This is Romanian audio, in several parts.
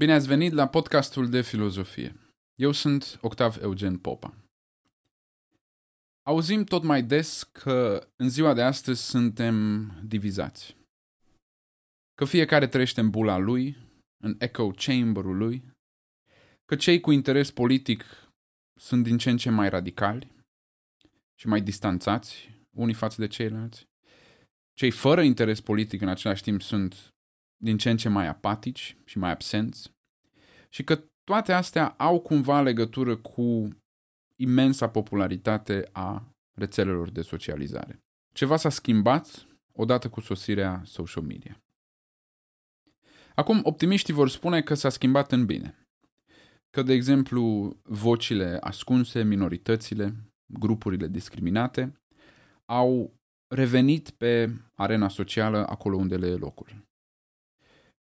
Bine ați venit la podcastul de filozofie. Eu sunt Octav Eugen Popa. Auzim tot mai des că în ziua de astăzi suntem divizați. Că fiecare trăiește în bula lui, în echo chamber-ul lui, că cei cu interes politic sunt din ce în ce mai radicali și mai distanțați unii față de ceilalți. Cei fără interes politic în același timp sunt din ce în ce mai apatici și mai absenți și că toate astea au cumva legătură cu imensa popularitate a rețelelor de socializare. Ceva s-a schimbat odată cu sosirea social media. Acum, optimiștii vor spune că s-a schimbat în bine. Că, de exemplu, vocile ascunse, minoritățile, grupurile discriminate au revenit pe arena socială acolo unde le e locul.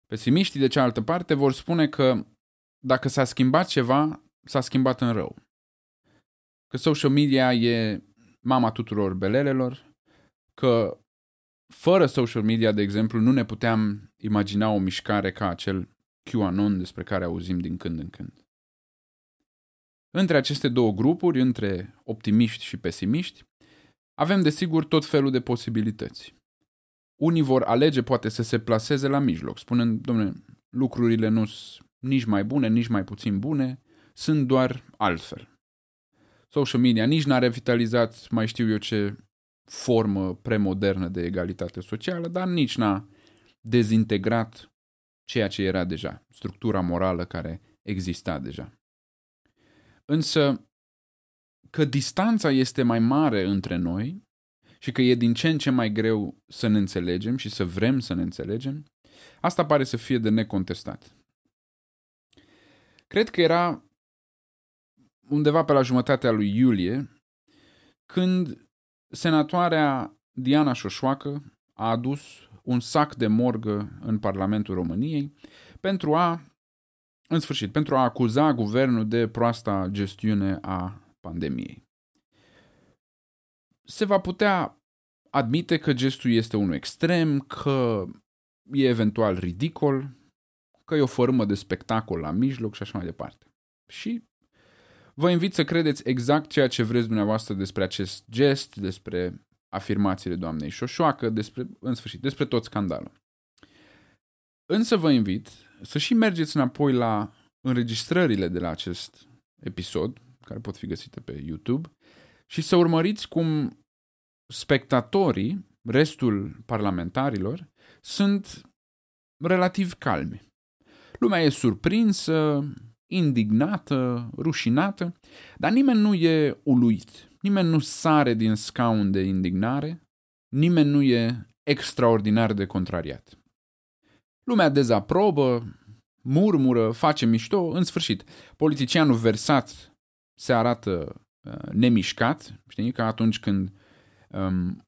Pesimiștii, de cealaltă parte, vor spune că dacă s-a schimbat ceva, s-a schimbat în rău. Că social media e mama tuturor belelelor, că fără social media, de exemplu, nu ne puteam imagina o mișcare ca acel QAnon despre care auzim din când în când. Între aceste două grupuri, între optimiști și pesimiști, avem desigur tot felul de posibilități. Unii vor alege poate să se plaseze la mijloc, spunând, domnule, lucrurile nu sunt nici mai bune, nici mai puțin bune, sunt doar altfel. Social media nici n-a revitalizat, mai știu eu ce, formă premodernă de egalitate socială, dar nici n-a dezintegrat ceea ce era deja, structura morală care exista deja. Însă, că distanța este mai mare între noi și că e din ce în ce mai greu să ne înțelegem și să vrem să ne înțelegem, asta pare să fie de necontestat. Cred că era undeva pe la jumătatea lui iulie, când senatoarea Diana Șoșoacă a adus un sac de morgă în Parlamentul României pentru a, în sfârșit, pentru a acuza guvernul de proasta gestiune a pandemiei. Se va putea admite că gestul este unul extrem, că e eventual ridicol, că e o formă de spectacol la mijloc și așa mai departe. Și vă invit să credeți exact ceea ce vreți dumneavoastră despre acest gest, despre afirmațiile doamnei Șoșoacă, despre, în sfârșit, despre tot scandalul. Însă vă invit să și mergeți înapoi la înregistrările de la acest episod, care pot fi găsite pe YouTube, și să urmăriți cum spectatorii, restul parlamentarilor, sunt relativ calmi. Lumea e surprinsă, indignată, rușinată, dar nimeni nu e uluit, nimeni nu sare din scaun de indignare, nimeni nu e extraordinar de contrariat. Lumea dezaprobă, murmură, face mișto, în sfârșit. Politicianul versat se arată uh, nemișcat, știi, ca atunci când um,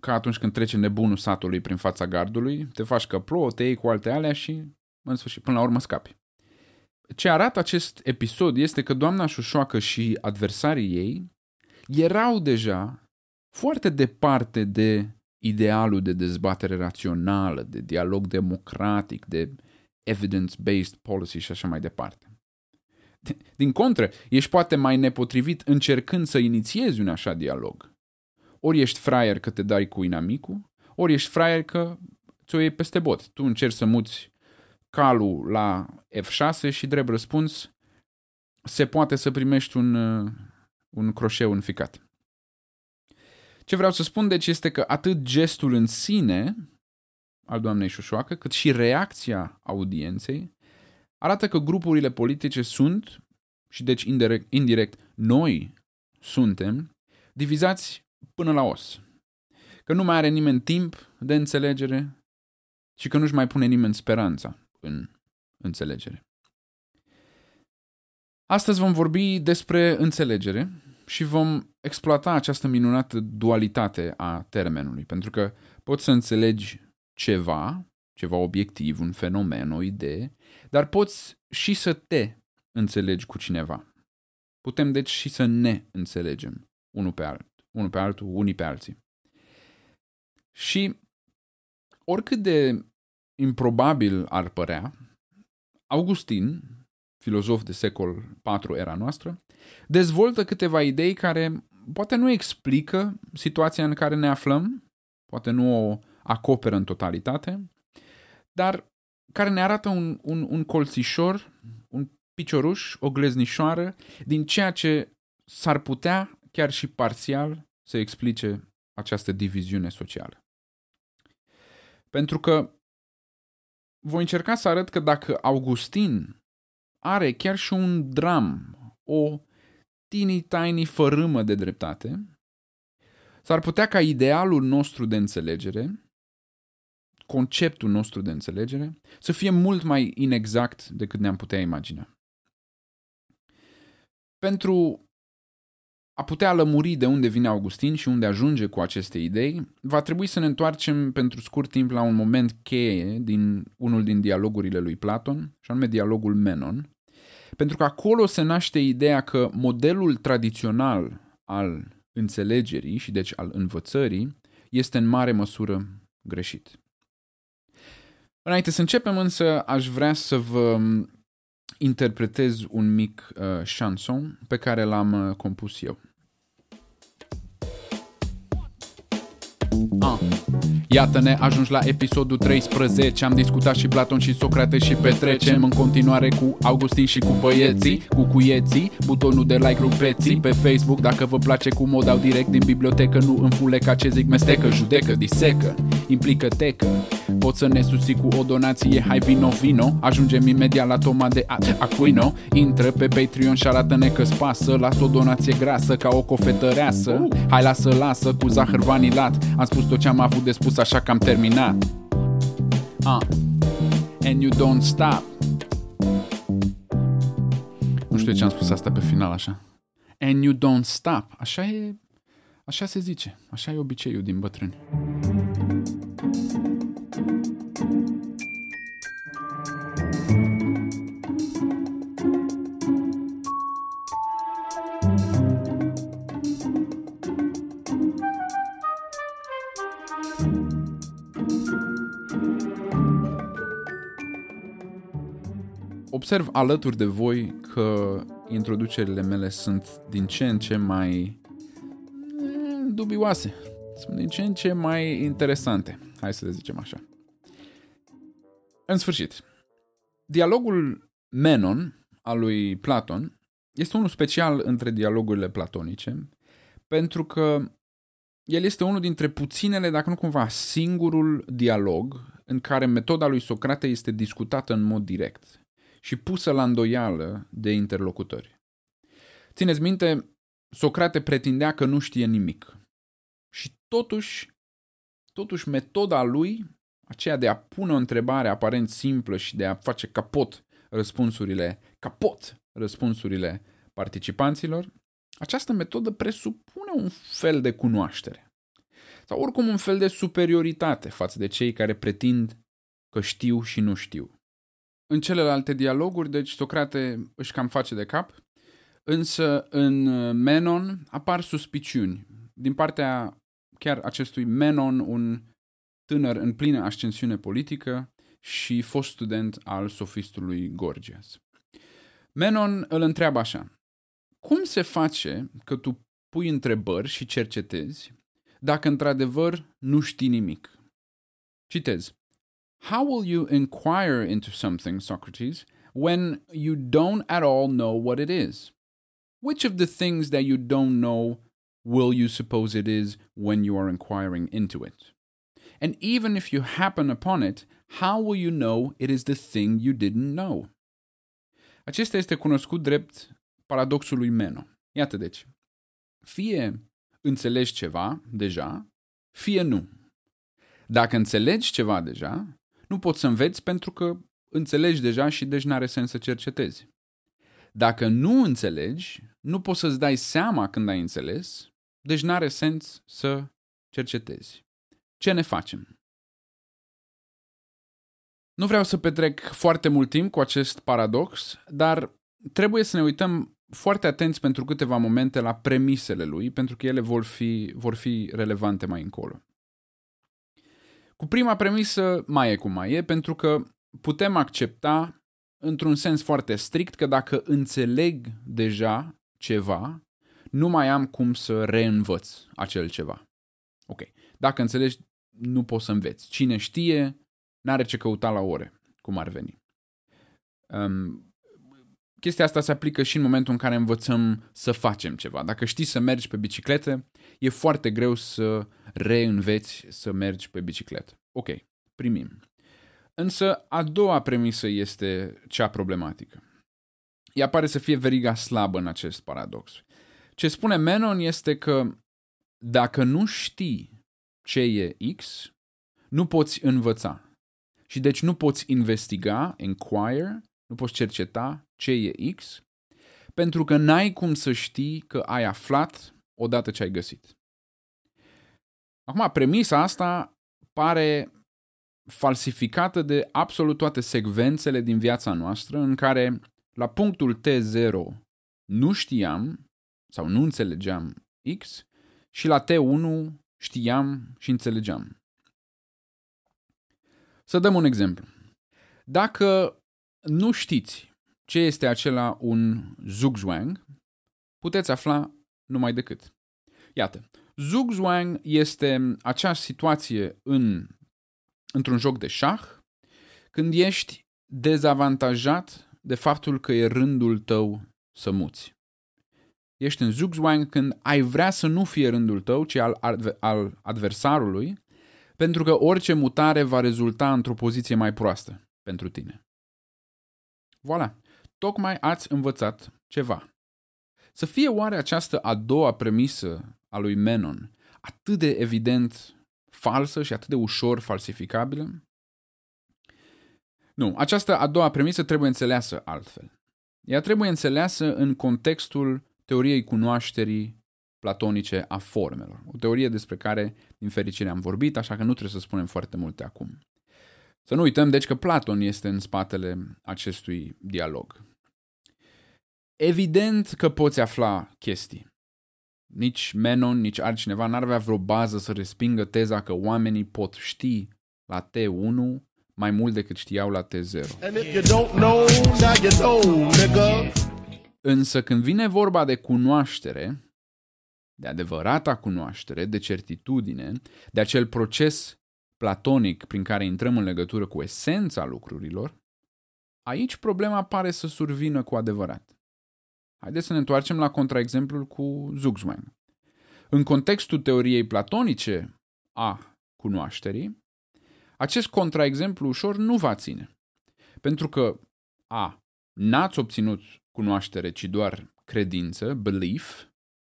ca atunci când trece nebunul satului prin fața gardului, te faci că plouă, te iei cu alte alea și în sfârșit, până la urmă scapi. Ce arată acest episod este că doamna Șușoacă și adversarii ei erau deja foarte departe de idealul de dezbatere rațională, de dialog democratic, de evidence-based policy și așa mai departe. Din contră, ești poate mai nepotrivit încercând să inițiezi un așa dialog. Ori ești fraier că te dai cu inamicul, ori ești fraier că ți-o iei peste bot. Tu încerci să muți calul la F6 și drept răspuns se poate să primești un, uh, un croșeu înficat. Ce vreau să spun deci este că atât gestul în sine al doamnei Șușoacă, cât și reacția audienței arată că grupurile politice sunt, și deci indirect, indirect noi suntem, divizați până la os. Că nu mai are nimeni timp de înțelegere și că nu-și mai pune nimeni speranța în înțelegere. Astăzi vom vorbi despre înțelegere și vom exploata această minunată dualitate a termenului, pentru că poți să înțelegi ceva, ceva obiectiv, un fenomen, o idee, dar poți și să te înțelegi cu cineva. Putem deci și să ne înțelegem unul pe, alt, unul pe altul, unii pe alții. Și oricât de improbabil ar părea, Augustin, filozof de secol IV era noastră, dezvoltă câteva idei care poate nu explică situația în care ne aflăm, poate nu o acoperă în totalitate, dar care ne arată un, un, un colțișor, un picioruș, o gleznișoară din ceea ce s-ar putea, chiar și parțial, să explice această diviziune socială. Pentru că voi încerca să arăt că dacă Augustin are chiar și un dram, o teeny tiny fărâmă de dreptate, s-ar putea ca idealul nostru de înțelegere, conceptul nostru de înțelegere, să fie mult mai inexact decât ne-am putea imagina. Pentru a putea lămuri de unde vine Augustin și unde ajunge cu aceste idei, va trebui să ne întoarcem pentru scurt timp la un moment cheie din unul din dialogurile lui Platon, și anume dialogul Menon, pentru că acolo se naște ideea că modelul tradițional al înțelegerii și deci al învățării este în mare măsură greșit. Înainte să începem însă, aș vrea să vă interpretez un mic uh, chanson pe care l-am uh, compus eu. Ah. Iată-ne ajungi la episodul 13 Am discutat și Platon și Socrate și petrecem În continuare cu Augustin și cu băieții Cu cuieții, butonul de like rupeții Pe Facebook dacă vă place cum o dau direct din bibliotecă Nu în fuleca ce zic mestecă, judecă, disecă Implică tecă Poți să ne susții cu o donație, hai vino, vino. Ajungem imediat la toma de Aquino. Intră pe Patreon și arată-ne că-ți pasă. Lasă o donație grasă ca o cofetăreasă. Uh. Hai lasă, lasă cu zahăr vanilat. Am spus tot ce am avut de spus așa că am terminat. Uh. And you don't stop. Nu știu ce am spus asta pe final așa. And you don't stop. Așa e Așa se zice, așa e obiceiul din bătrâni. Observ alături de voi că introducerile mele sunt din ce în ce mai eh, dubioase. Sunt din ce în ce mai interesante. Hai să le zicem așa. În sfârșit, dialogul Menon al lui Platon este unul special între dialogurile platonice, pentru că el este unul dintre puținele, dacă nu cumva singurul dialog în care metoda lui Socrate este discutată în mod direct și pusă la îndoială de interlocutori. Țineți minte, Socrate pretindea că nu știe nimic. Și totuși, totuși metoda lui, aceea de a pune o întrebare aparent simplă și de a face capot răspunsurile, capot răspunsurile participanților, această metodă presupune un fel de cunoaștere. Sau oricum un fel de superioritate față de cei care pretind că știu și nu știu. În celelalte dialoguri, deci Socrate își cam face de cap, însă în Menon apar suspiciuni din partea chiar acestui Menon, un tânăr în plină ascensiune politică și fost student al sofistului Gorgias. Menon îl întreabă așa, cum se face că tu pui întrebări și cercetezi dacă într-adevăr nu știi nimic? Citez. How will you inquire into something, Socrates, when you don't at all know what it is? Which of the things that you don't know will you suppose it is when you are inquiring into it? And even if you happen upon it, how will you know it is the thing you didn't know? Acesta este cunoscut drept paradoxul lui Meno. Iată deci, fie înțelegi ceva deja, fie nu. Dacă înțelegi ceva deja, nu poți să înveți pentru că înțelegi deja și deci n-are sens să cercetezi. Dacă nu înțelegi, nu poți să-ți dai seama când ai înțeles, deci n-are sens să cercetezi. Ce ne facem? Nu vreau să petrec foarte mult timp cu acest paradox, dar trebuie să ne uităm foarte atenți pentru câteva momente la premisele lui, pentru că ele vor fi, vor fi relevante mai încolo. Cu prima premisă mai e cum mai e, pentru că putem accepta într-un sens foarte strict că dacă înțeleg deja ceva, nu mai am cum să reînvăț acel ceva. Ok. Dacă înțelegi, nu poți să înveți. Cine știe, n-are ce căuta la ore, cum ar veni. Um, chestia asta se aplică și în momentul în care învățăm să facem ceva. Dacă știi să mergi pe bicicletă, e foarte greu să reînveți să mergi pe bicicletă. Ok, primim. Însă a doua premisă este cea problematică. Ea pare să fie veriga slabă în acest paradox. Ce spune Menon este că dacă nu știi ce e X, nu poți învăța. Și deci nu poți investiga, inquire, nu poți cerceta ce e X, pentru că n-ai cum să știi că ai aflat odată ce ai găsit. Acum, premisa asta pare falsificată de absolut toate secvențele din viața noastră în care la punctul T0 nu știam sau nu înțelegeam X și la T1 știam și înțelegeam. Să dăm un exemplu. Dacă nu știți ce este acela un zugzwang, puteți afla numai decât. Iată, zugzwang este acea situație în, într-un joc de șah când ești dezavantajat de faptul că e rândul tău să muți. Ești în zugzwang când ai vrea să nu fie rândul tău, ci al, al adversarului, pentru că orice mutare va rezulta într-o poziție mai proastă pentru tine. Voilà, tocmai ați învățat ceva. Să fie oare această a doua premisă a lui Menon atât de evident falsă și atât de ușor falsificabilă? Nu, această a doua premisă trebuie înțeleasă altfel. Ea trebuie înțeleasă în contextul teoriei cunoașterii platonice a formelor. O teorie despre care, din fericire, am vorbit, așa că nu trebuie să spunem foarte multe acum. Să nu uităm, deci, că Platon este în spatele acestui dialog. Evident că poți afla chestii. Nici Menon, nici altcineva n-ar avea vreo bază să respingă teza că oamenii pot ști la T1 mai mult decât știau la T0. Know, know, Însă când vine vorba de cunoaștere, de adevărata cunoaștere, de certitudine, de acel proces platonic prin care intrăm în legătură cu esența lucrurilor, aici problema pare să survină cu adevărat. Haideți să ne întoarcem la contraexemplul cu Zugzwang. În contextul teoriei platonice a cunoașterii, acest contraexemplu ușor nu va ține. Pentru că A. N-ați obținut cunoaștere, ci doar credință, belief,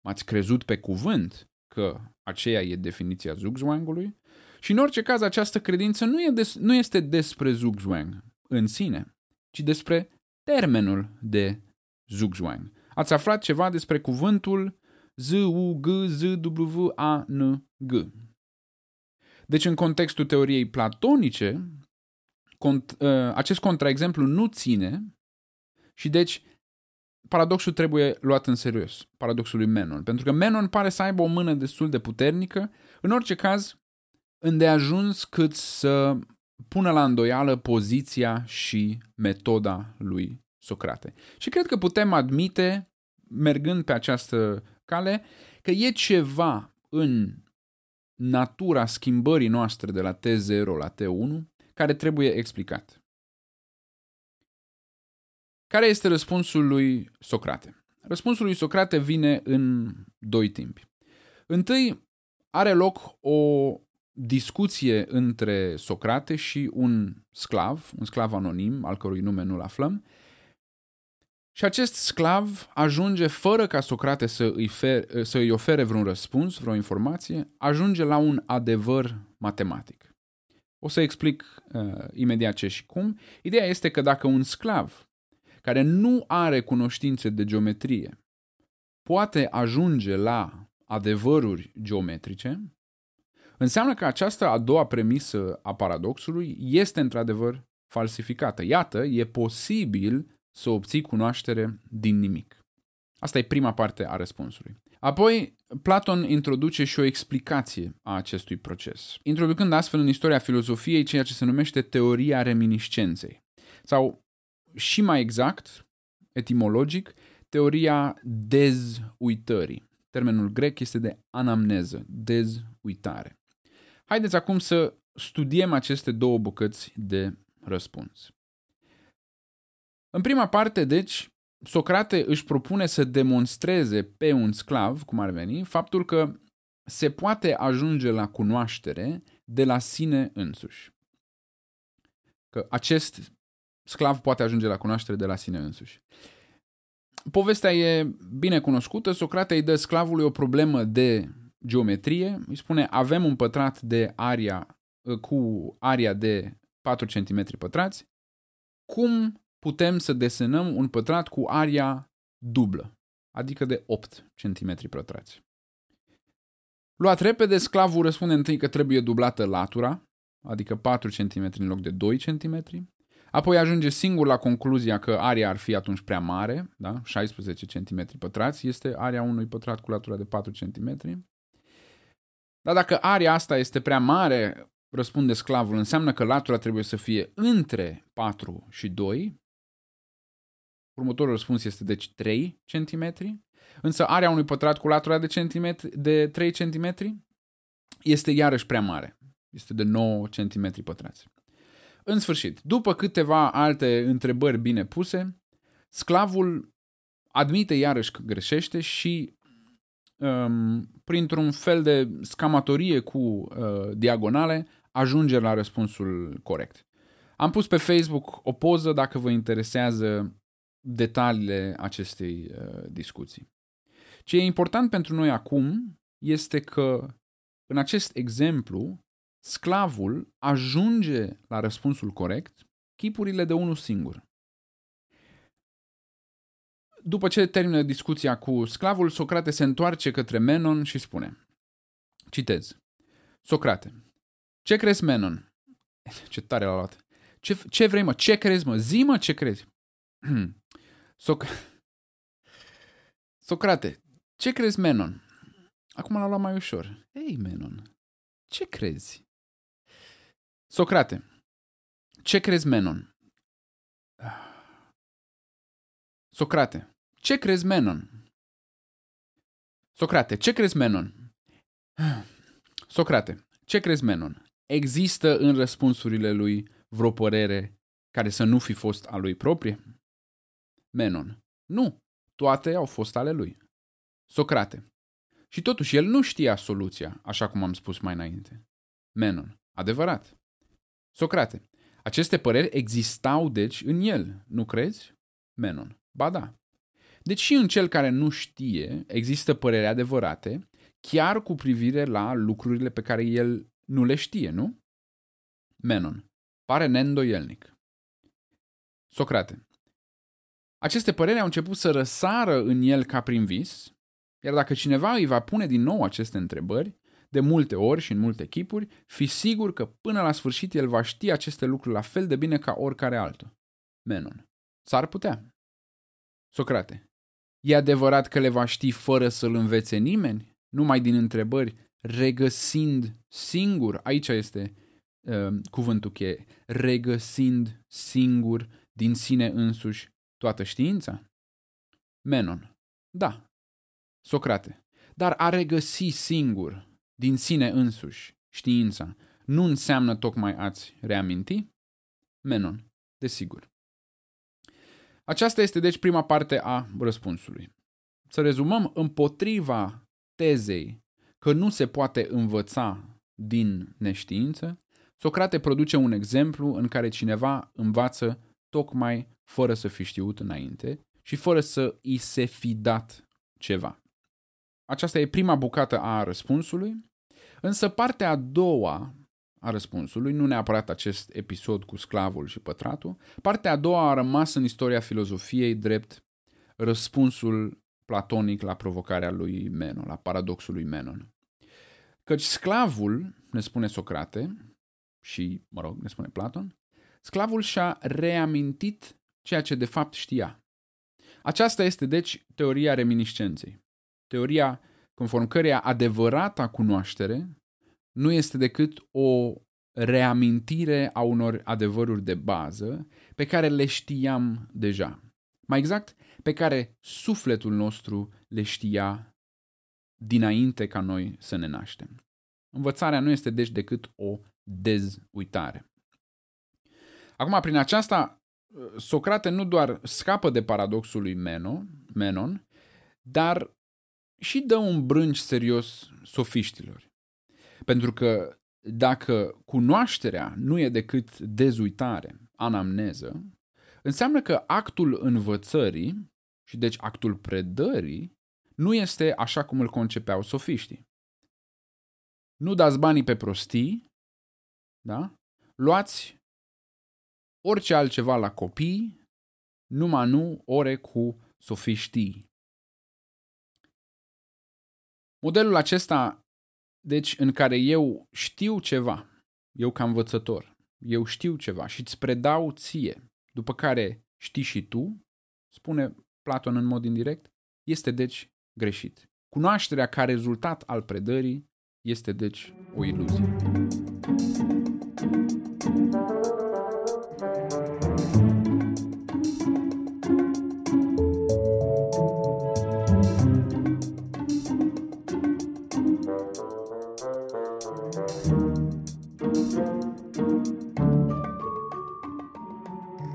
m-ați crezut pe cuvânt că aceea e definiția Zugzwangului, și în orice caz această credință nu, e des, nu este despre Zugzwang în sine, ci despre termenul de Zugzwang. Ați aflat ceva despre cuvântul Z-U-G-Z-W-A-N-G. Deci în contextul teoriei platonice, cont, ă, acest contraexemplu nu ține și deci paradoxul trebuie luat în serios, paradoxul lui Menon, pentru că Menon pare să aibă o mână destul de puternică, în orice caz, îndeajuns cât să pună la îndoială poziția și metoda lui Socrate. Și cred că putem admite, mergând pe această cale, că e ceva în natura schimbării noastre de la T0 la T1 care trebuie explicat. Care este răspunsul lui Socrate? Răspunsul lui Socrate vine în doi timpi. Întâi, are loc o discuție între Socrate și un sclav, un sclav anonim, al cărui nume nu-l aflăm, și acest sclav ajunge, fără ca Socrate să îi, fer, să îi ofere vreun răspuns, vreo informație, ajunge la un adevăr matematic. O să explic uh, imediat ce și cum. Ideea este că dacă un sclav care nu are cunoștințe de geometrie poate ajunge la adevăruri geometrice, înseamnă că această a doua premisă a paradoxului este într-adevăr falsificată. Iată, e posibil să obții cunoaștere din nimic. Asta e prima parte a răspunsului. Apoi, Platon introduce și o explicație a acestui proces, introducând astfel în istoria filozofiei ceea ce se numește teoria reminiscenței, sau și mai exact, etimologic, teoria dezuitării. Termenul grec este de anamneză, dezuitare. Haideți acum să studiem aceste două bucăți de răspuns. În prima parte, deci, Socrate își propune să demonstreze pe un sclav, cum ar veni, faptul că se poate ajunge la cunoaștere de la sine însuși. Că acest sclav poate ajunge la cunoaștere de la sine însuși. Povestea e bine cunoscută. Socrate îi dă sclavului o problemă de geometrie. Îi spune, avem un pătrat de aria cu aria de 4 cm pătrați. Cum putem să desenăm un pătrat cu aria dublă, adică de 8 cm pătrați? Luat repede, sclavul răspunde întâi că trebuie dublată latura, adică 4 cm în loc de 2 cm. Apoi ajunge singur la concluzia că aria ar fi atunci prea mare, da? 16 cm pătrați este aria unui pătrat cu latura de 4 cm. Dar dacă aria asta este prea mare, răspunde sclavul, înseamnă că latura trebuie să fie între 4 și 2. Următorul răspuns este deci 3 cm. Însă area unui pătrat cu latura de, centimetri, de 3 cm este iarăși prea mare. Este de 9 cm pătrați. În sfârșit, după câteva alte întrebări bine puse, sclavul admite iarăși că greșește și um, printr-un fel de scamatorie cu uh, diagonale ajunge la răspunsul corect. Am pus pe Facebook o poză dacă vă interesează detaliile acestei uh, discuții. Ce e important pentru noi acum este că în acest exemplu sclavul ajunge la răspunsul corect chipurile de unul singur. După ce termină discuția cu sclavul, Socrate se întoarce către Menon și spune Citez. Socrate, ce crezi, Menon? Ce tare l-a luat. Ce, ce vrei, mă? Ce crezi, mă? Zi, mă, ce crezi? Soc... Socrate, ce crezi, Menon? Acum l-a luat mai ușor. Ei, Menon, ce crezi? Socrate, ce crezi, Menon? Socrate, ce crezi, Menon? Socrate, ce crezi, Menon? Socrate, ce crezi, Menon? Există în răspunsurile lui vreo părere care să nu fi fost a lui proprie? Menon. Nu, toate au fost ale lui. Socrate. Și totuși el nu știa soluția, așa cum am spus mai înainte. Menon. Adevărat. Socrate. Aceste păreri existau deci în el, nu crezi? Menon. Ba da. Deci și în cel care nu știe există păreri adevărate, chiar cu privire la lucrurile pe care el nu le știe, nu? Menon. Pare neîndoielnic. Socrate. Aceste păreri au început să răsară în el ca prin vis, iar dacă cineva îi va pune din nou aceste întrebări, de multe ori și în multe chipuri, fi sigur că până la sfârșit el va ști aceste lucruri la fel de bine ca oricare altul. Menon. S-ar putea. Socrate. E adevărat că le va ști fără să-l învețe nimeni? Numai din întrebări, regăsind singur, aici este uh, cuvântul cheie, regăsind singur din sine însuși toată știința? Menon. Da. Socrate. Dar a regăsi singur, din sine însuși, știința, nu înseamnă tocmai ați reaminti? Menon. Desigur. Aceasta este deci prima parte a răspunsului. Să rezumăm împotriva tezei că nu se poate învăța din neștiință, Socrate produce un exemplu în care cineva învață tocmai fără să fi știut înainte și fără să îi se fi dat ceva. Aceasta e prima bucată a răspunsului, însă partea a doua a răspunsului, nu neapărat acest episod cu sclavul și pătratul, partea a doua a rămas în istoria filozofiei drept răspunsul platonic la provocarea lui Menon, la paradoxul lui Menon. Căci sclavul, ne spune Socrate, și, mă rog, ne spune Platon, sclavul și-a reamintit ceea ce de fapt știa. Aceasta este, deci, teoria reminiscenței. Teoria conform căreia adevărata cunoaștere nu este decât o reamintire a unor adevăruri de bază pe care le știam deja. Mai exact, pe care sufletul nostru le știa dinainte ca noi să ne naștem. Învățarea nu este deci decât o dezuitare. Acum, prin aceasta, Socrate nu doar scapă de paradoxul lui Menon, Menon dar și dă un brânci serios sofiștilor. Pentru că dacă cunoașterea nu e decât dezuitare, anamneză, înseamnă că actul învățării și deci actul predării nu este așa cum îl concepeau sofiștii. Nu dați banii pe prostii, da? luați orice altceva la copii, numai nu ore cu sofiștii. Modelul acesta, deci, în care eu știu ceva, eu ca învățător, eu știu ceva și îți predau ție, după care știi și tu, spune Platon în mod indirect, este deci greșit. Cunoașterea ca rezultat al predării este deci o iluzie.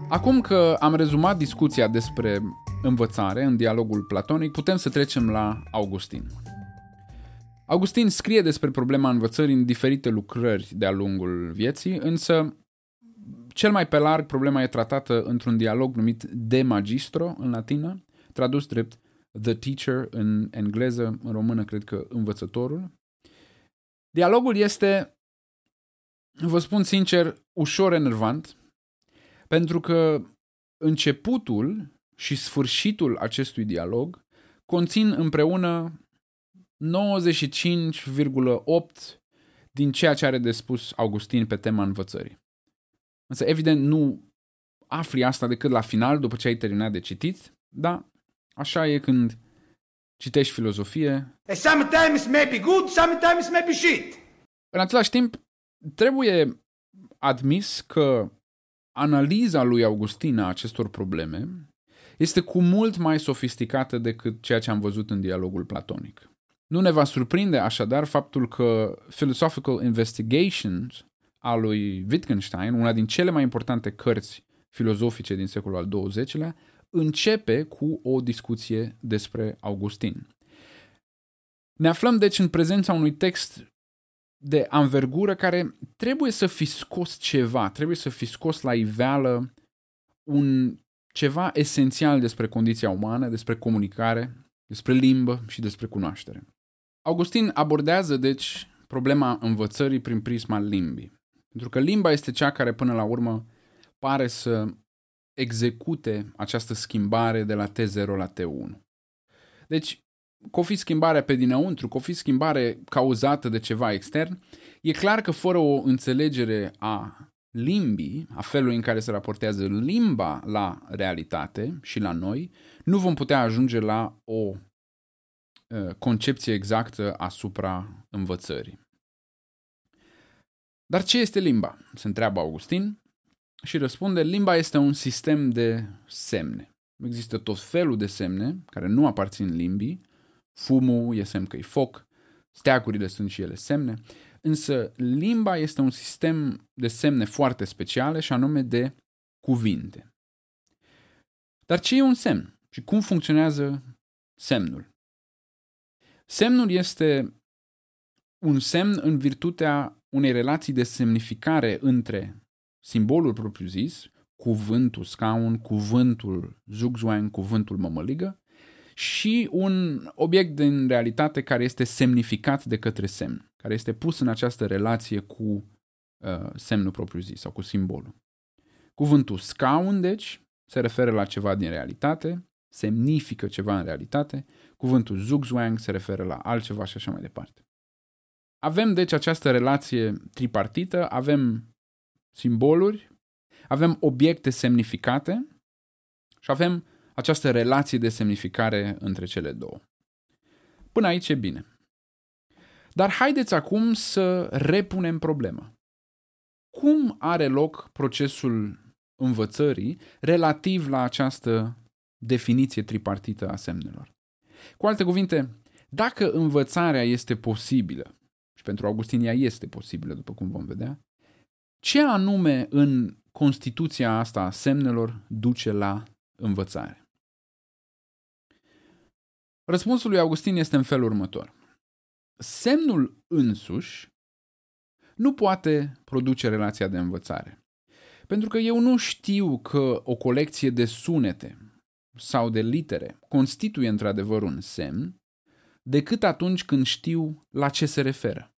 Acum că am rezumat discuția despre învățare în dialogul platonic, putem să trecem la Augustin. Augustin scrie despre problema învățării în diferite lucrări de-a lungul vieții, însă cel mai pe larg problema e tratată într-un dialog numit De Magistro în latină, tradus drept The Teacher în engleză, în română cred că învățătorul. Dialogul este, vă spun sincer, ușor enervant, pentru că începutul și sfârșitul acestui dialog conțin împreună 95,8 din ceea ce are de spus Augustin pe tema învățării. Însă, evident, nu afli asta decât la final, după ce ai terminat de citit, dar așa e când citești filozofie. Sometimes may be good, sometimes may be shit. În același timp, trebuie admis că analiza lui Augustin a acestor probleme este cu mult mai sofisticată decât ceea ce am văzut în dialogul platonic. Nu ne va surprinde așadar faptul că Philosophical Investigations a lui Wittgenstein, una din cele mai importante cărți filozofice din secolul al XX-lea, începe cu o discuție despre Augustin. Ne aflăm deci în prezența unui text de anvergură care trebuie să fi scos ceva, trebuie să fi scos la iveală un ceva esențial despre condiția umană, despre comunicare, despre limbă și despre cunoaștere. Augustin abordează, deci, problema învățării prin prisma limbii. Pentru că limba este cea care, până la urmă, pare să execute această schimbare de la T0 la T1. Deci, că o fi schimbarea pe dinăuntru, că o fi schimbare cauzată de ceva extern, e clar că fără o înțelegere a limbii, a felului în care se raportează limba la realitate și la noi, nu vom putea ajunge la o uh, concepție exactă asupra învățării. Dar ce este limba? Se întreabă Augustin și răspunde, limba este un sistem de semne. Există tot felul de semne care nu aparțin limbii, fumul e semn că e foc, steacurile sunt și ele semne, însă limba este un sistem de semne foarte speciale și anume de cuvinte. Dar ce e un semn și cum funcționează semnul? Semnul este un semn în virtutea unei relații de semnificare între simbolul propriu-zis, cuvântul scaun, cuvântul zugzwang, cuvântul mămăligă, și un obiect din realitate care este semnificat de către semn, care este pus în această relație cu uh, semnul propriu-zis sau cu simbolul. Cuvântul scaun, deci, se referă la ceva din realitate, semnifică ceva în realitate, cuvântul zugzwang se referă la altceva și așa mai departe. Avem deci această relație tripartită, avem simboluri, avem obiecte semnificate și avem această relație de semnificare între cele două. Până aici e bine. Dar haideți acum să repunem problema. cum are loc procesul învățării relativ la această definiție tripartită a semnelor. Cu alte cuvinte, dacă învățarea este posibilă, și pentru Augustin ea este posibilă, după cum vom vedea, ce anume în constituția asta a semnelor duce la învățare? Răspunsul lui Augustin este în felul următor. Semnul însuși nu poate produce relația de învățare. Pentru că eu nu știu că o colecție de sunete sau de litere constituie într-adevăr un semn, decât atunci când știu la ce se referă.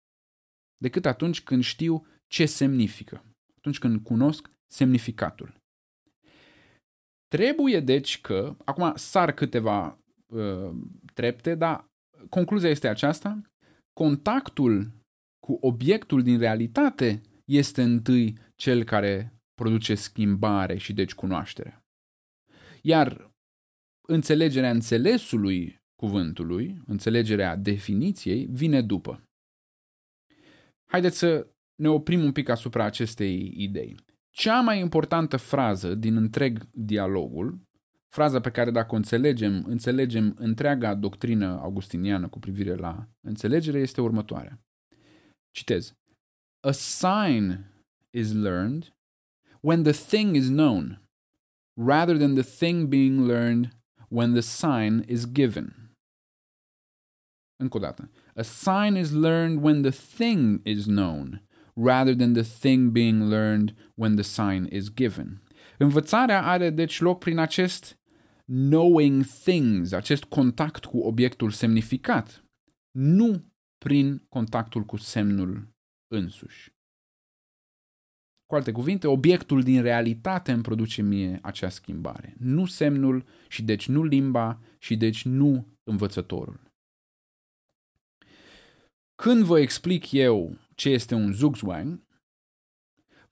Decât atunci când știu ce semnifică. Atunci când cunosc semnificatul. Trebuie deci că, acum sar câteva uh, trepte, dar concluzia este aceasta, contactul cu obiectul din realitate este întâi cel care produce schimbare și deci cunoaștere. Iar înțelegerea înțelesului cuvântului, înțelegerea definiției, vine după. Haideți să ne oprim un pic asupra acestei idei. Cea mai importantă frază din întreg dialogul, fraza pe care dacă o înțelegem, înțelegem întreaga doctrină augustiniană cu privire la înțelegere, este următoarea. Citez. A sign is learned when the thing is known, rather than the thing being learned when the sign is given. Încă o dată. A sign is learned when the thing is known, rather than the thing being learned when the sign is given. Învățarea are deci loc prin acest knowing things, acest contact cu obiectul semnificat, nu prin contactul cu semnul însuși. Cu alte cuvinte, obiectul din realitate îmi produce mie acea schimbare. Nu semnul și deci nu limba și deci nu învățătorul. Când vă explic eu ce este un zugzwang,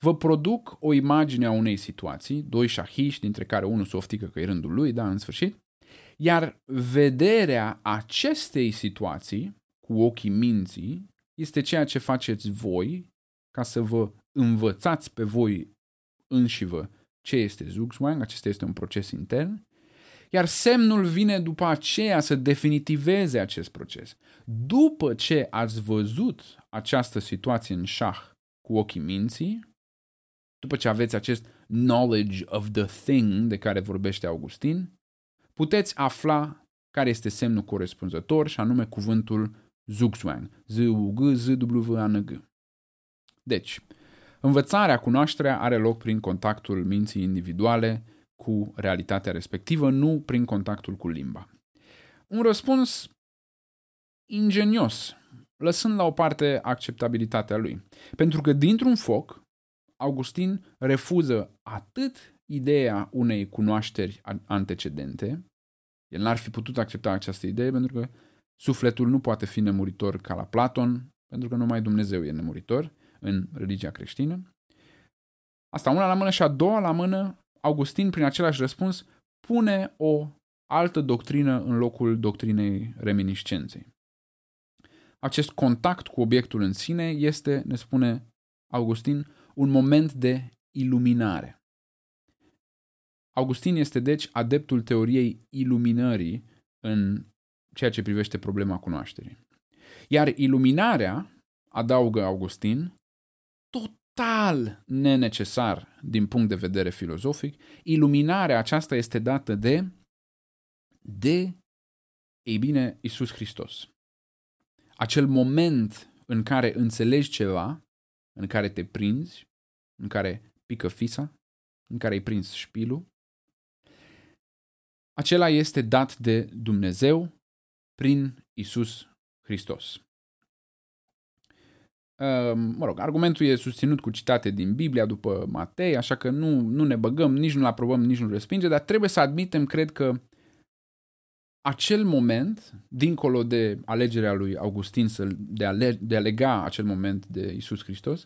vă produc o imagine a unei situații, doi șahiși, dintre care unul se oftică că e rândul lui, da, în sfârșit, iar vederea acestei situații cu ochii minții este ceea ce faceți voi ca să vă învățați pe voi înșivă ce este Zugzwang, acesta este un proces intern, iar semnul vine după aceea să definitiveze acest proces. După ce ați văzut această situație în șah cu ochii minții, după ce aveți acest knowledge of the thing de care vorbește Augustin, puteți afla care este semnul corespunzător și anume cuvântul Zugzwang, z u g z w a n g Deci, învățarea, cunoașterea are loc prin contactul minții individuale cu realitatea respectivă, nu prin contactul cu limba. Un răspuns ingenios, lăsând la o parte acceptabilitatea lui. Pentru că dintr-un foc, Augustin refuză atât ideea unei cunoașteri antecedente, el n-ar fi putut accepta această idee pentru că sufletul nu poate fi nemuritor ca la Platon, pentru că numai Dumnezeu e nemuritor în religia creștină. Asta una la mână și a doua la mână, Augustin, prin același răspuns, pune o altă doctrină în locul doctrinei reminiscenței. Acest contact cu obiectul în sine este, ne spune Augustin, un moment de iluminare. Augustin este deci adeptul teoriei iluminării în ceea ce privește problema cunoașterii. Iar iluminarea, adaugă Augustin, total nenecesar din punct de vedere filozofic, iluminarea aceasta este dată de de, ei bine, Isus Hristos. Acel moment în care înțelegi ceva, în care te prinzi, în care pică fisa, în care ai prins șpilul, acela este dat de Dumnezeu prin Isus Hristos. Ehm, mă rog, argumentul e susținut cu citate din Biblia după Matei, așa că nu, nu ne băgăm, nici nu-l aprobăm, nici nu-l respinge, dar trebuie să admitem, cred că acel moment, dincolo de alegerea lui Augustin de a, le, de a lega acel moment de Isus Hristos,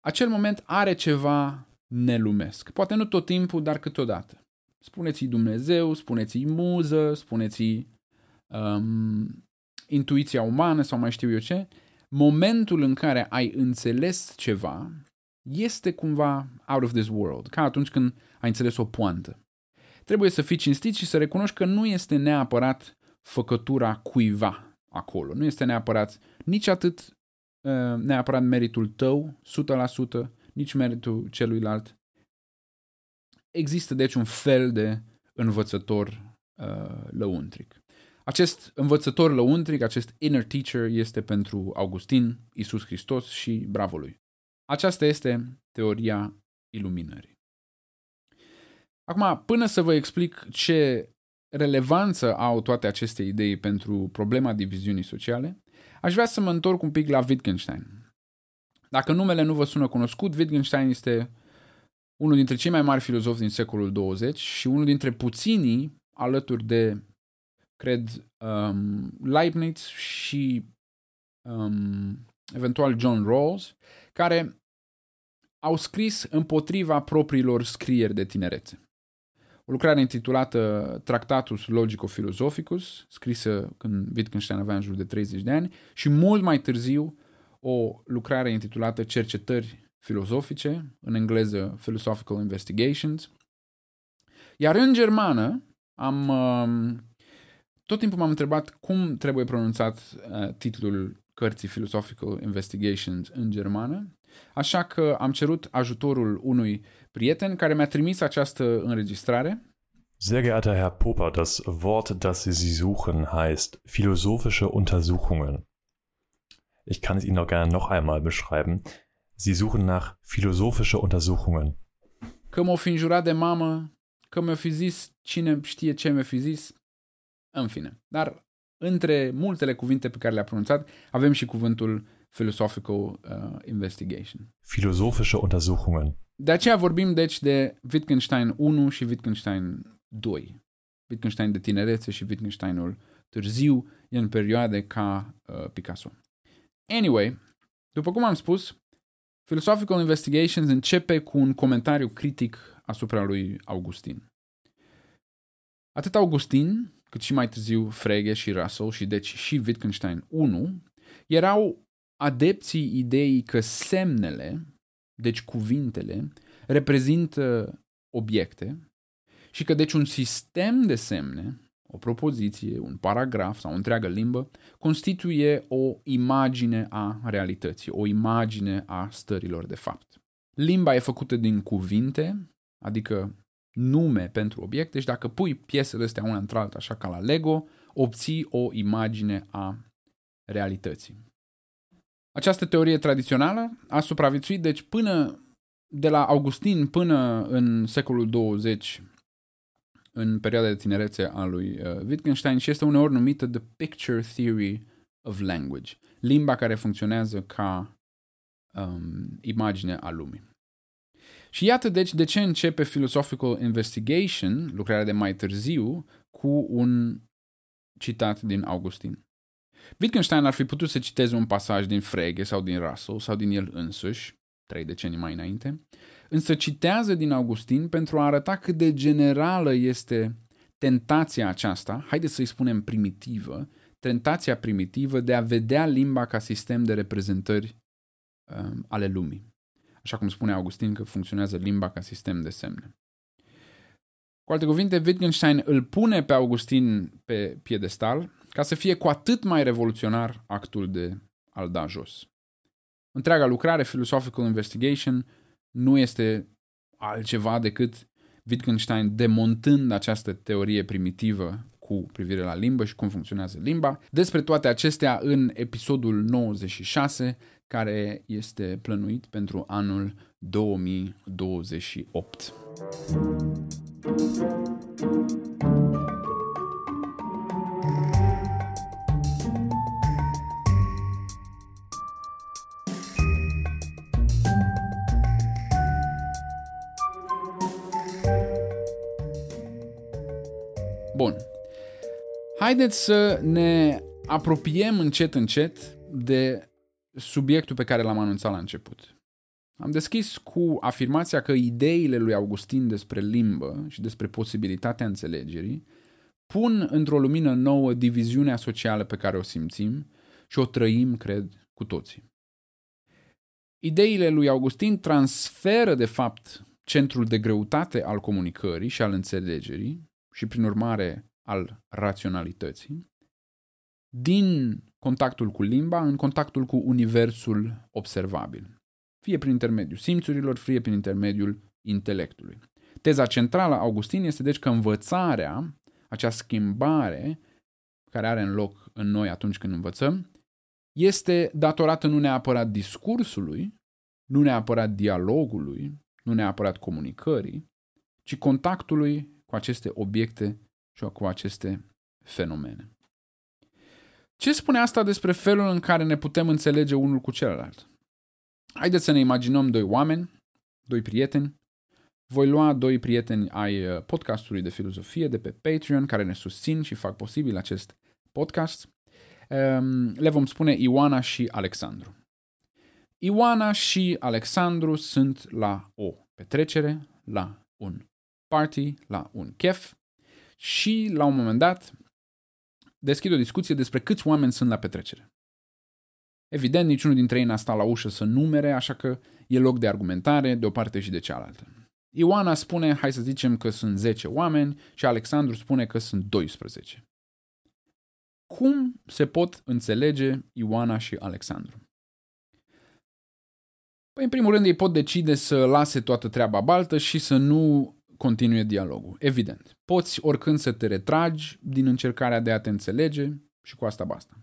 acel moment are ceva nelumesc. Poate nu tot timpul, dar câteodată. Spuneți-i Dumnezeu, spuneți-i muză, spuneți-i um, intuiția umană sau mai știu eu ce, momentul în care ai înțeles ceva este cumva out of this world, ca atunci când ai înțeles o poantă. Trebuie să fii cinstit și să recunoști că nu este neapărat făcătura cuiva acolo. Nu este neapărat nici atât uh, neapărat meritul tău, 100%, nici meritul celuilalt. Există deci un fel de învățător uh, lăuntric. Acest învățător lăuntric, acest inner teacher este pentru Augustin, Isus Hristos și bravo lui. Aceasta este teoria iluminării. Acum, până să vă explic ce relevanță au toate aceste idei pentru problema diviziunii sociale, aș vrea să mă întorc un pic la Wittgenstein. Dacă numele nu vă sună cunoscut, Wittgenstein este unul dintre cei mai mari filozofi din secolul 20 și unul dintre puținii alături de, cred, um, Leibniz și um, eventual John Rawls, care au scris împotriva propriilor scrieri de tinerețe. O lucrare intitulată Tractatus Logico-Philosophicus, scrisă când Wittgenstein avea în jur de 30 de ani, și mult mai târziu o lucrare intitulată Cercetări filozofice, în engleză Philosophical Investigations. Iar în germană am um, tot timpul m-am întrebat cum trebuie pronunțat uh, titlul cărții Philosophical Investigations în germană, așa că am cerut ajutorul unui prieten care mi-a trimis această înregistrare. Sehr geehrter Herr Popper, das Wort, das Sie suchen, heißt philosophische Untersuchungen. Ich kann es Ihnen auch gerne noch einmal beschreiben. Sie suchen nach philosophische Untersuchungen. Că m-o fi înjurat de mamă, că mi-o fi zis cine știe ce mi-o fi zis, în fine. Dar între multele cuvinte pe care le-a pronunțat, avem și cuvântul philosophical uh, investigation. Philosophische Untersuchungen. De aceea vorbim deci de Wittgenstein 1 și Wittgenstein 2. Wittgenstein de tinerețe și Wittgensteinul târziu, în perioade ca uh, Picasso. Anyway, după cum am spus, Philosophical Investigations începe cu un comentariu critic asupra lui Augustin. Atât Augustin, cât și mai târziu Frege și Russell și deci și Wittgenstein 1, erau adepții ideii că semnele, deci cuvintele, reprezintă obiecte și că deci un sistem de semne, o propoziție, un paragraf sau o întreagă limbă, constituie o imagine a realității, o imagine a stărilor de fapt. Limba e făcută din cuvinte, adică nume pentru obiecte și dacă pui piesele astea una între alta, așa ca la Lego, obții o imagine a realității. Această teorie tradițională a supraviețuit, deci până de la Augustin până în secolul 20, în perioada de tinerețe a lui uh, Wittgenstein și este uneori numită The Picture Theory of Language, limba care funcționează ca um, imagine a lumii. Și iată deci de ce începe Philosophical Investigation, lucrarea de mai târziu, cu un citat din Augustin. Wittgenstein ar fi putut să citeze un pasaj din Frege sau din Russell sau din el însuși, trei decenii mai înainte, însă citează din Augustin pentru a arăta cât de generală este tentația aceasta, haideți să-i spunem primitivă, tentația primitivă de a vedea limba ca sistem de reprezentări um, ale lumii. Așa cum spune Augustin că funcționează limba ca sistem de semne. Cu alte cuvinte, Wittgenstein îl pune pe Augustin pe piedestal ca să fie cu atât mai revoluționar actul de al da jos. Întreaga lucrare, Philosophical Investigation, nu este altceva decât Wittgenstein demontând această teorie primitivă cu privire la limbă și cum funcționează limba. Despre toate acestea în episodul 96, care este plănuit pentru anul 2028. Bun. Haideți să ne apropiem încet încet de subiectul pe care l-am anunțat la început. Am deschis cu afirmația că ideile lui Augustin despre limbă și despre posibilitatea înțelegerii pun într-o lumină nouă diviziunea socială pe care o simțim și o trăim, cred, cu toții. Ideile lui Augustin transferă, de fapt, centrul de greutate al comunicării și al înțelegerii și, prin urmare, al raționalității, din contactul cu limba în contactul cu universul observabil, fie prin intermediul simțurilor, fie prin intermediul intelectului. Teza centrală a Augustin este deci că învățarea, acea schimbare care are în loc în noi atunci când învățăm, este datorată nu neapărat discursului, nu neapărat dialogului, nu neapărat comunicării, ci contactului cu aceste obiecte și cu aceste fenomene. Ce spune asta despre felul în care ne putem înțelege unul cu celălalt? Haideți să ne imaginăm doi oameni, doi prieteni. Voi lua doi prieteni ai uh, podcastului de filozofie de pe Patreon care ne susțin și fac posibil acest podcast. Um, le vom spune Ioana și Alexandru. Ioana și Alexandru sunt la o petrecere, la un party, la un chef și la un moment dat deschid o discuție despre câți oameni sunt la petrecere. Evident, niciunul dintre ei n-a stat la ușă să numere, așa că e loc de argumentare de o parte și de cealaltă. Ioana spune, hai să zicem că sunt 10 oameni și Alexandru spune că sunt 12. Cum se pot înțelege Ioana și Alexandru? Păi, în primul rând, ei pot decide să lase toată treaba baltă și să nu continue dialogul. Evident. Poți oricând să te retragi din încercarea de a te înțelege și cu asta basta.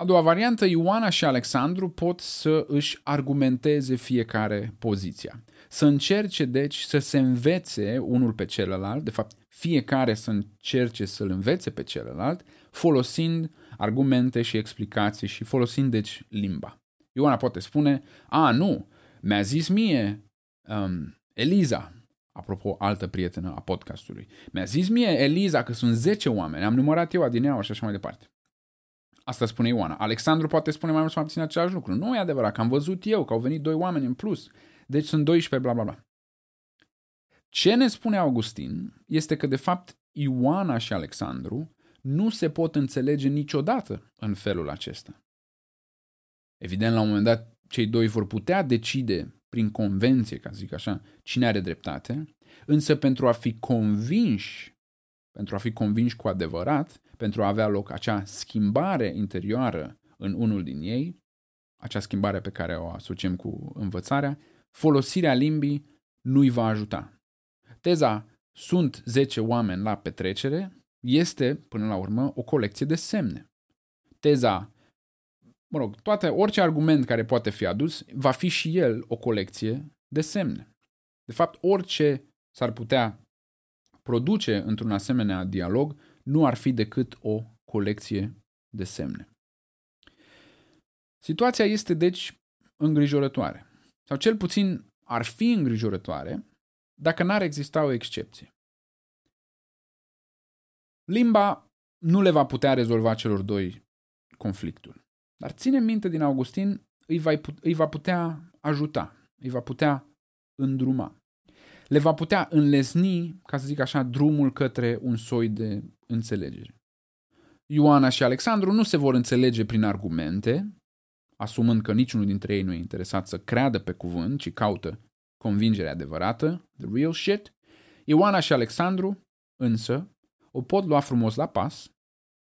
A doua variantă, Ioana și Alexandru pot să își argumenteze fiecare poziția. Să încerce, deci, să se învețe unul pe celălalt, de fapt, fiecare să încerce să-l învețe pe celălalt, folosind argumente și explicații și folosind, deci, limba. Ioana poate spune, a, nu, mi-a zis mie um, Eliza, apropo, altă prietenă a podcastului, mi-a zis mie Eliza că sunt 10 oameni, am numărat eu adineaua și așa mai departe. Asta spune Ioana. Alexandru poate spune mai mult sau mai puțin același lucru. Nu e adevărat, că am văzut eu, că au venit doi oameni în plus. Deci sunt 12, bla bla bla. Ce ne spune Augustin este că, de fapt, Ioana și Alexandru nu se pot înțelege niciodată în felul acesta. Evident, la un moment dat, cei doi vor putea decide prin convenție, ca să zic așa, cine are dreptate, însă pentru a fi convinși, pentru a fi convinși cu adevărat, pentru a avea loc acea schimbare interioară în unul din ei, acea schimbare pe care o asociem cu învățarea, folosirea limbii nu-i va ajuta. Teza sunt 10 oameni la petrecere este, până la urmă, o colecție de semne. Teza mă rog, toate, orice argument care poate fi adus, va fi și el o colecție de semne. De fapt, orice s-ar putea produce într-un asemenea dialog nu ar fi decât o colecție de semne. Situația este, deci, îngrijorătoare. Sau cel puțin ar fi îngrijorătoare dacă n-ar exista o excepție. Limba nu le va putea rezolva celor doi conflictul. Dar ține minte din Augustin, îi va, îi va putea ajuta, îi va putea îndruma. Le va putea înlesni, ca să zic așa, drumul către un soi de înțelegere. Ioana și Alexandru nu se vor înțelege prin argumente, asumând că niciunul dintre ei nu e interesat să creadă pe cuvânt, ci caută convingerea adevărată, the real shit. Ioana și Alexandru, însă, o pot lua frumos la pas,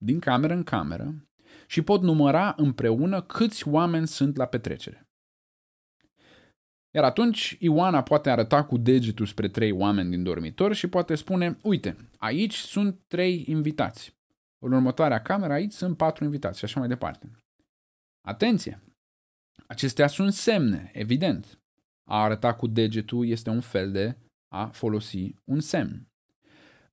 din cameră în cameră, și pot număra împreună câți oameni sunt la petrecere. Iar atunci Ioana poate arăta cu degetul spre trei oameni din dormitor și poate spune, uite, aici sunt trei invitați. În următoarea cameră aici sunt patru invitați și așa mai departe. Atenție! Acestea sunt semne, evident. A arăta cu degetul este un fel de a folosi un semn.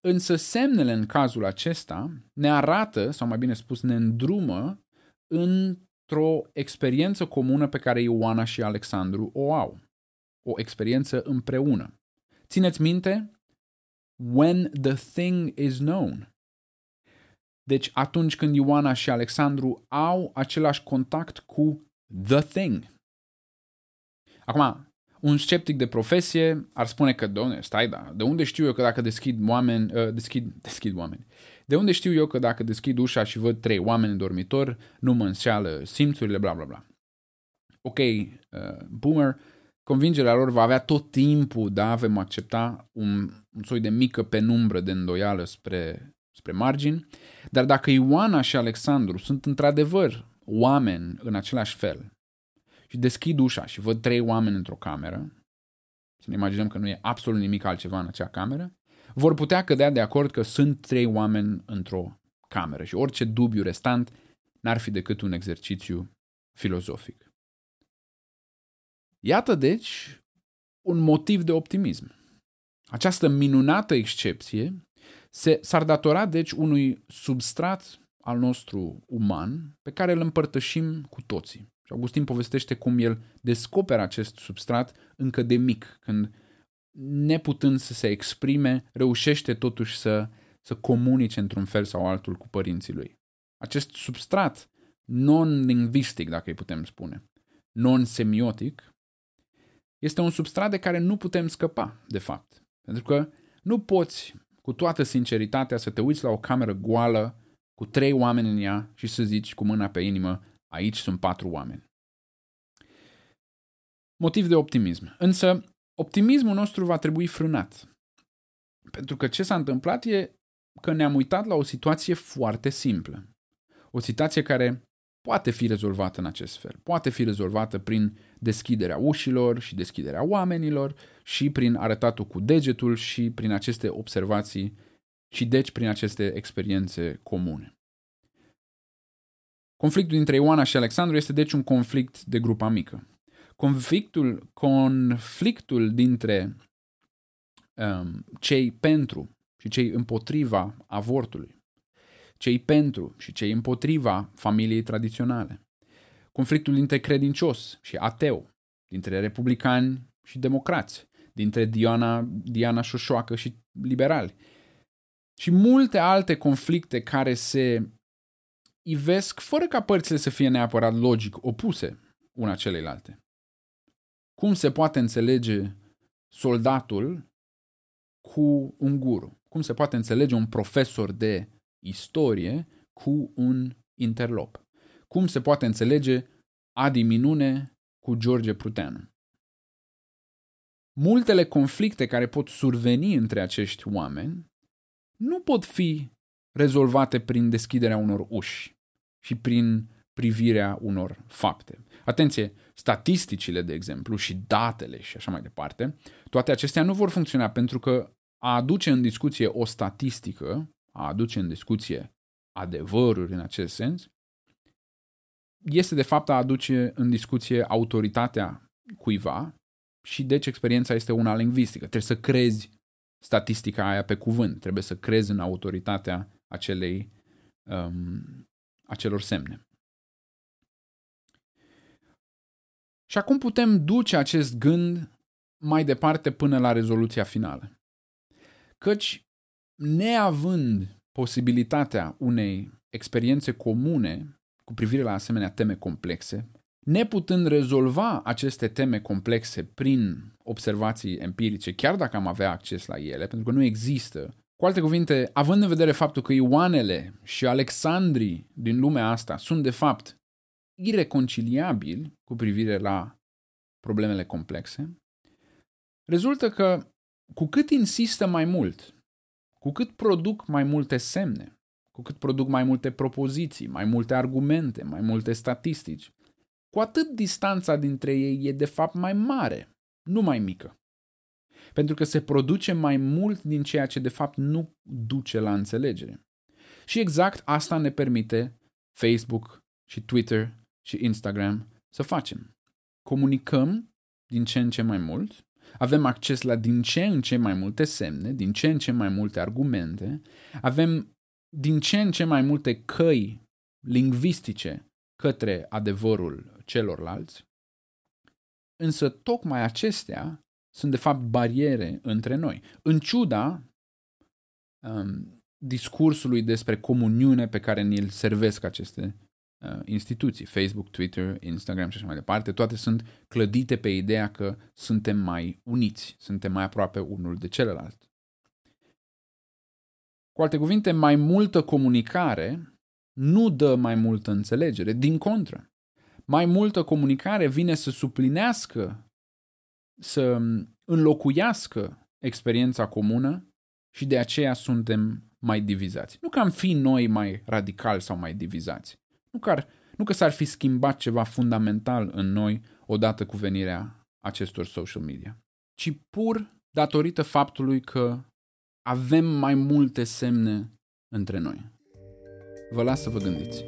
Însă semnele în cazul acesta ne arată, sau mai bine spus, ne îndrumă într-o experiență comună pe care Ioana și Alexandru o au. O experiență împreună. Țineți minte? When the thing is known. Deci atunci când Ioana și Alexandru au același contact cu the thing. Acum, un sceptic de profesie ar spune că, doamne, stai, da, de unde știu eu că dacă deschid oameni, uh, deschid, deschid oameni, de unde știu eu că dacă deschid ușa și văd trei oameni în dormitor, nu mă înșeală simțurile, bla, bla, bla. ok, uh, boomer, convingerea lor va avea tot timpul, da, avem accepta un, un soi de mică penumbră de îndoială spre, spre margini, dar dacă Ioana și Alexandru sunt într-adevăr oameni în același fel și deschid ușa și văd trei oameni într-o cameră, să ne imaginăm că nu e absolut nimic altceva în acea cameră, vor putea cădea de acord că sunt trei oameni într-o cameră și orice dubiu restant n-ar fi decât un exercițiu filozofic. Iată, deci, un motiv de optimism. Această minunată excepție se, s-ar datora, deci, unui substrat al nostru uman pe care îl împărtășim cu toții. Și Augustin povestește cum el descoperă acest substrat încă de mic, când neputând să se exprime, reușește totuși să, să comunice într-un fel sau altul cu părinții lui. Acest substrat non-lingvistic, dacă îi putem spune, non-semiotic, este un substrat de care nu putem scăpa, de fapt. Pentru că nu poți, cu toată sinceritatea, să te uiți la o cameră goală cu trei oameni în ea și să zici cu mâna pe inimă, aici sunt patru oameni. Motiv de optimism. Însă, optimismul nostru va trebui frânat. Pentru că ce s-a întâmplat e că ne-am uitat la o situație foarte simplă. O situație care poate fi rezolvată în acest fel. Poate fi rezolvată prin deschiderea ușilor și deschiderea oamenilor și prin arătatul cu degetul și prin aceste observații și deci prin aceste experiențe comune. Conflictul dintre Ioana și Alexandru este deci un conflict de grupa mică. Conflictul, conflictul dintre um, cei pentru și cei împotriva avortului cei pentru și cei împotriva familiei tradiționale. Conflictul dintre credincios și ateu, dintre republicani și democrați, dintre Diana, Diana Șoșoacă și liberali. Și multe alte conflicte care se ivesc fără ca părțile să fie neapărat logic opuse una celeilalte. Cum se poate înțelege soldatul cu un guru? Cum se poate înțelege un profesor de istorie cu un interlop. Cum se poate înțelege Adi Minune cu George Pruteanu? Multele conflicte care pot surveni între acești oameni nu pot fi rezolvate prin deschiderea unor uși și prin privirea unor fapte. Atenție, statisticile, de exemplu, și datele și așa mai departe, toate acestea nu vor funcționa pentru că a aduce în discuție o statistică a aduce în discuție adevăruri în acest sens, este de fapt a aduce în discuție autoritatea cuiva și deci experiența este una lingvistică. Trebuie să crezi statistica aia pe cuvânt, trebuie să crezi în autoritatea acelei, um, acelor semne. Și acum putem duce acest gând mai departe până la rezoluția finală. Căci neavând posibilitatea unei experiențe comune cu privire la asemenea teme complexe, neputând rezolva aceste teme complexe prin observații empirice, chiar dacă am avea acces la ele, pentru că nu există. Cu alte cuvinte, având în vedere faptul că Ioanele și Alexandrii din lumea asta sunt de fapt ireconciliabili cu privire la problemele complexe, rezultă că cu cât insistă mai mult cu cât produc mai multe semne, cu cât produc mai multe propoziții, mai multe argumente, mai multe statistici, cu atât distanța dintre ei e de fapt mai mare, nu mai mică. Pentru că se produce mai mult din ceea ce de fapt nu duce la înțelegere. Și exact asta ne permite Facebook și Twitter și Instagram să facem. Comunicăm din ce în ce mai mult avem acces la din ce în ce mai multe semne, din ce în ce mai multe argumente, avem din ce în ce mai multe căi lingvistice către adevărul celorlalți, însă tocmai acestea sunt de fapt bariere între noi. În ciuda um, discursului despre comuniune pe care ni-l servesc aceste uh, instituții, Facebook, Twitter, Instagram și așa mai departe, toate sunt clădite pe ideea că suntem mai uniți, suntem mai aproape unul de celălalt. Cu alte cuvinte, mai multă comunicare nu dă mai multă înțelegere, din contră. mai multă comunicare vine să suplinească, să înlocuiască experiența comună și de aceea suntem mai divizați. Nu că am fi noi mai radicali sau mai divizați. Nu că, ar, nu că s-ar fi schimbat ceva fundamental în noi odată cu venirea acestor social media, ci pur datorită faptului că avem mai multe semne între noi. Vă las să vă gândiți.